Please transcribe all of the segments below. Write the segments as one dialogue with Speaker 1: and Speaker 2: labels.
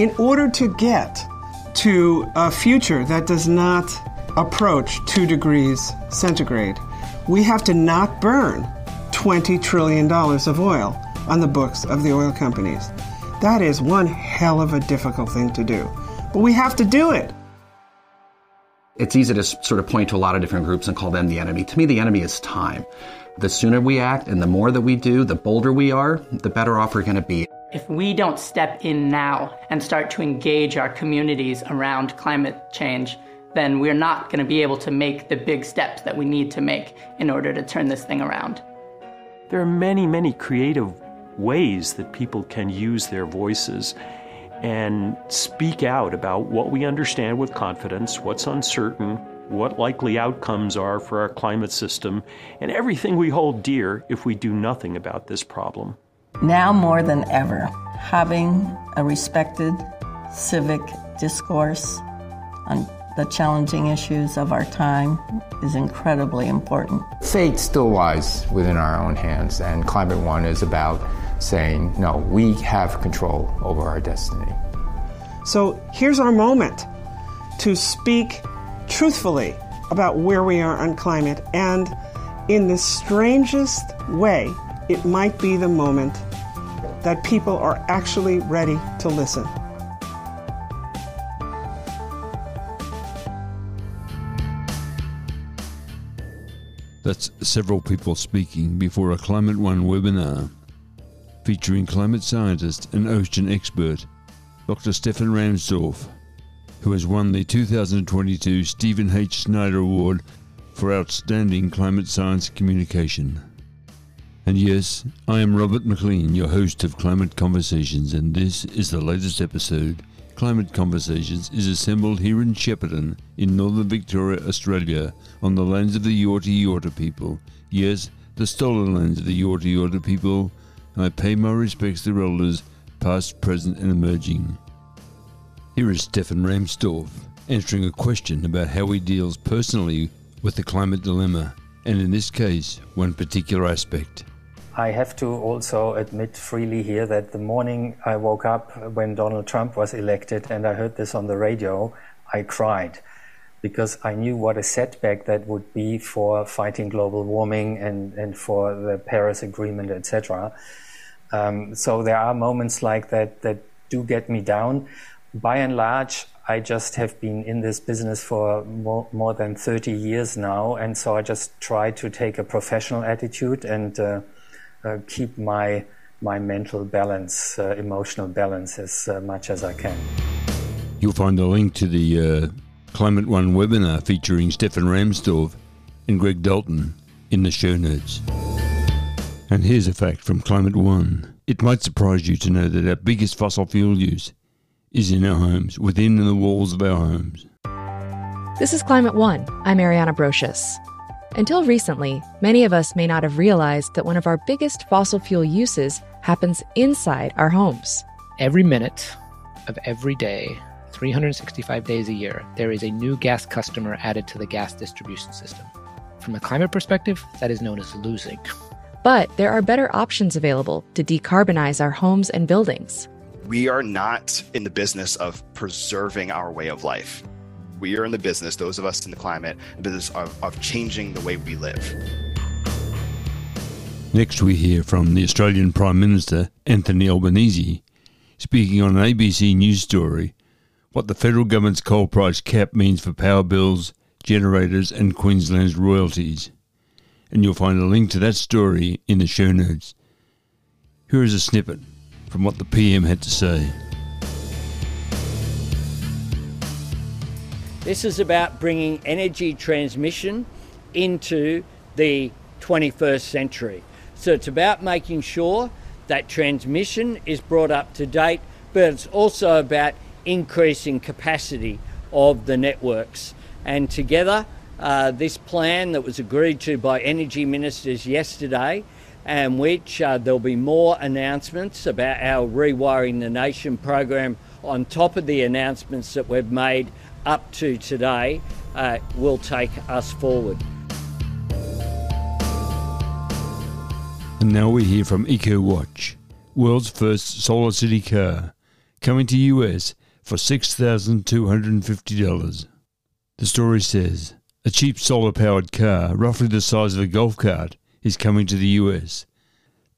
Speaker 1: In order to get to a future that does not approach 2 degrees centigrade, we have to not burn $20 trillion of oil on the books of the oil companies. That is one hell of a difficult thing to do. But we have to do it.
Speaker 2: It's easy to sort of point to a lot of different groups and call them the enemy. To me, the enemy is time. The sooner we act and the more that we do, the bolder we are, the better off we're going to be.
Speaker 3: If we don't step in now and start to engage our communities around climate change, then we're not going to be able to make the big steps that we need to make in order to turn this thing around.
Speaker 4: There are many, many creative ways that people can use their voices and speak out about what we understand with confidence, what's uncertain, what likely outcomes are for our climate system, and everything we hold dear if we do nothing about this problem.
Speaker 5: Now more than ever, having a respected civic discourse on the challenging issues of our time is incredibly important.
Speaker 6: Fate still lies within our own hands, and Climate One is about saying, no, we have control over our destiny.
Speaker 1: So here's our moment to speak truthfully about where we are on climate, and in the strangest way, it might be the moment that people are actually ready to listen.
Speaker 7: That's several people speaking before a Climate One webinar featuring climate scientist and ocean expert Dr. Stefan Rahmstorf, who has won the 2022 Stephen H. Schneider Award for Outstanding Climate Science Communication. And yes, I am Robert McLean, your host of Climate Conversations, and this is the latest episode. Climate Conversations is assembled here in Shepparton, in northern Victoria, Australia, on the lands of the Yorta Yorta people. Yes, the stolen lands of the Yorta Yorta people and I pay my respects to elders, past, present, and emerging. Here is Stefan Rahmstorf answering a question about how he deals personally with the climate dilemma, and in this case, one particular aspect.
Speaker 8: I have to also admit freely here that the morning I woke up when Donald Trump was elected and I heard this on the radio, I cried because I knew what a setback that would be for fighting global warming and, and for the Paris Agreement, etc. Um, so there are moments like that that do get me down. By and large, I just have been in this business for more, more than 30 years now, and so I just try to take a professional attitude and uh, keep my my mental balance, uh, emotional balance, as uh, much as I can.
Speaker 7: You'll find a link to the uh, Climate One webinar featuring Stefan Rahmstorf and Greg Dalton in the show notes. And here's a fact from Climate One. It might surprise you to know that our biggest fossil fuel use is in our homes, within the walls of our homes.
Speaker 9: This is Climate One. I'm Ariana Brocious. Until recently, many of us may not have realized that one of our biggest fossil fuel uses happens inside our homes.
Speaker 10: Every minute of every day, 365 days a year, there is a new gas customer added to the gas distribution system. From a climate perspective, that is known as losing.
Speaker 9: But there are better options available to decarbonize our homes and buildings.
Speaker 11: We are not in the business of preserving our way of life. We are in the business, those of us in the climate, the business of, of changing the way we live.
Speaker 7: Next, we hear from the Australian Prime Minister, Anthony Albanese, speaking on an ABC News story what the federal government's coal price cap means for power bills, generators, and Queensland's royalties. And you'll find a link to that story in the show notes. Here is a snippet from what the PM had to say.
Speaker 12: This is about bringing energy transmission into the 21st century. So it's about making sure that transmission is brought up to date, but it's also about increasing capacity of the networks. And together, uh, this plan that was agreed to by energy ministers yesterday, and which uh, there'll be more announcements about our Rewiring the Nation program on top of the announcements that we've made up to today, uh, will take us forward.
Speaker 7: And now we hear from EcoWatch, world's first solar city car coming to US for $6,250. The story says a cheap solar powered car, roughly the size of a golf cart, is coming to the US.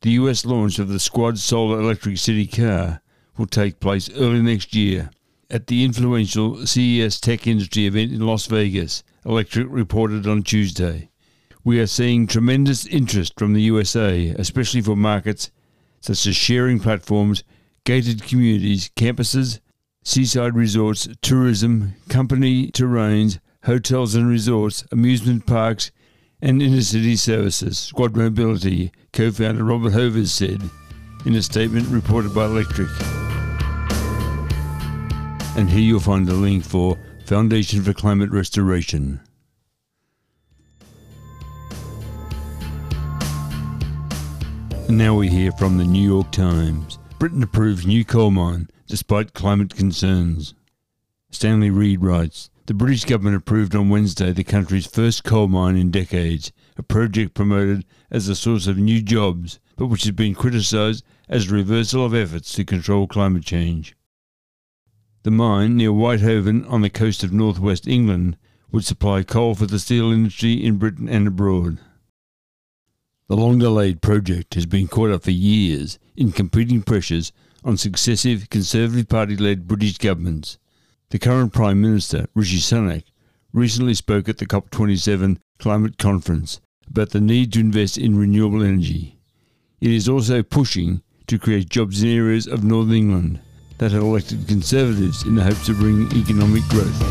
Speaker 7: The US launch of the Squad Solar Electric City car will take place early next year at the influential CES Tech Industry event in Las Vegas, Electrek reported on Tuesday. We are seeing tremendous interest from the USA, especially for markets such as sharing platforms, gated communities, campuses, seaside resorts, tourism, company terrains, hotels and resorts, amusement parks, and inner city services, Squad Mobility, co founder Robert Hovers said in a statement reported by Electrek. And here you'll find the link for Foundation for Climate Restoration. And now we hear from the New York Times. Britain approves new coal mine despite climate concerns. Stanley Reed writes The British government approved on Wednesday the country's first coal mine in decades, a project promoted as a source of new jobs, but which has been criticised as a reversal of efforts to control climate change. The mine near Whitehaven on the coast of northwest England would supply coal for the steel industry in Britain and abroad. The long delayed project has been caught up for years in competing pressures on successive Conservative Party led British governments. The current Prime Minister, Rishi Sunak, recently spoke at the COP27 climate conference about the need to invest in renewable energy. It is also pushing to create jobs in areas of northern England that have elected Conservatives in the hopes of bringing economic growth.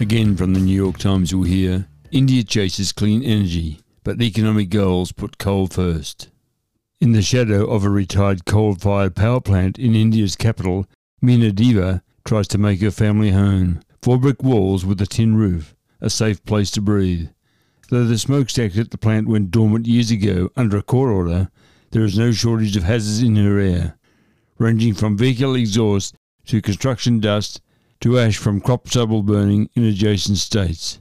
Speaker 7: Again from the New York Times, you'll hear India chases clean energy, but the economic goals put coal first. In the shadow of a retired coal fired power plant in India's capital, Meena Devi tries to make her family home. Four brick walls with a tin roof, a safe place to breathe. Though the smokestack at the plant went dormant years ago under a court order, there is no shortage of hazards in her air, ranging from vehicle exhaust to construction dust to ash from crop stubble burning in adjacent states.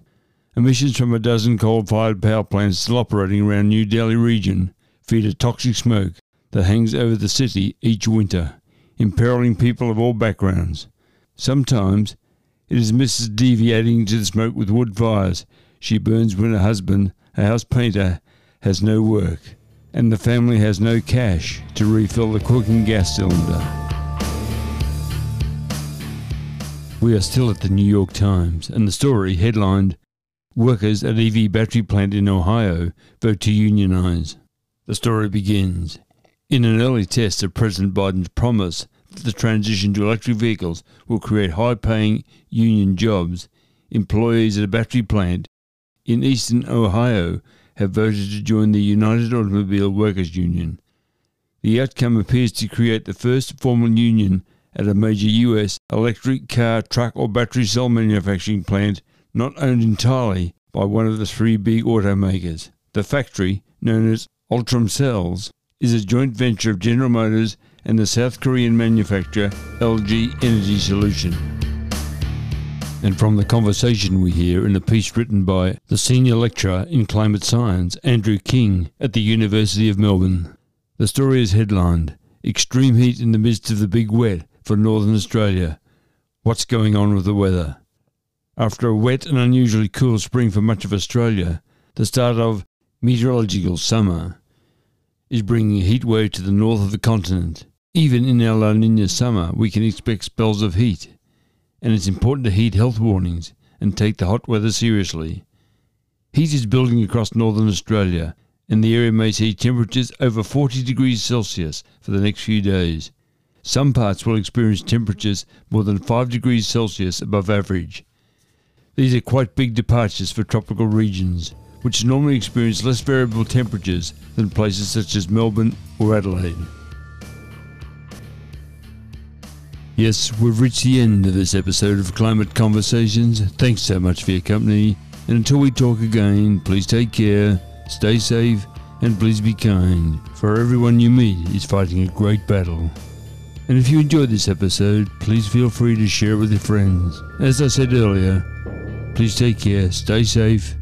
Speaker 7: Emissions from a dozen coal-fired power plants still operating around New Delhi region feed a toxic smoke that hangs over the city each winter, imperiling people of all backgrounds. Sometimes it is Mrs. deviating to the smoke with wood fires she burns when her husband, a house painter, has no work, and the family has no cash to refill the cooking gas cylinder. We are still at the New York Times, and the story headlined Workers at EV battery plant in Ohio vote to unionize. The story begins. In an early test of President Biden's promise that the transition to electric vehicles will create high paying union jobs, employees at a battery plant in eastern Ohio have voted to join the United Automobile Workers Union. The outcome appears to create the first formal union at a major U.S. electric car, truck, or battery cell manufacturing plant not owned entirely by one of the three big automakers. The factory, known as Ultium Cells, is a joint venture of General Motors and the South Korean manufacturer LG Energy Solution. And from the conversation we hear in a piece written by the senior lecturer in climate science, Andrew King, at the University of Melbourne. The story is headlined Extreme Heat in the Midst of the Big Wet for Northern Australia. What's going on with the weather? After a wet and unusually cool spring for much of Australia, the start of meteorological summer is bringing a heat wave to the north of the continent. Even in our La Nina summer, we can expect spells of heat, and it's important to heed health warnings and take the hot weather seriously. Heat is building across northern Australia, and the area may see temperatures over 40 degrees Celsius for the next few days. Some parts will experience temperatures more than 5 degrees Celsius above average. These are quite big departures for tropical regions, which normally experience less variable temperatures than places such as Melbourne or Adelaide. Yes, we've reached the end of this episode of Climate Conversations. Thanks so much for your company. And until we talk again, please take care, stay safe, and please be kind, for everyone you meet is fighting a great battle. And if you enjoyed this episode, please feel free to share it with your friends. As I said earlier, Please take care, stay safe,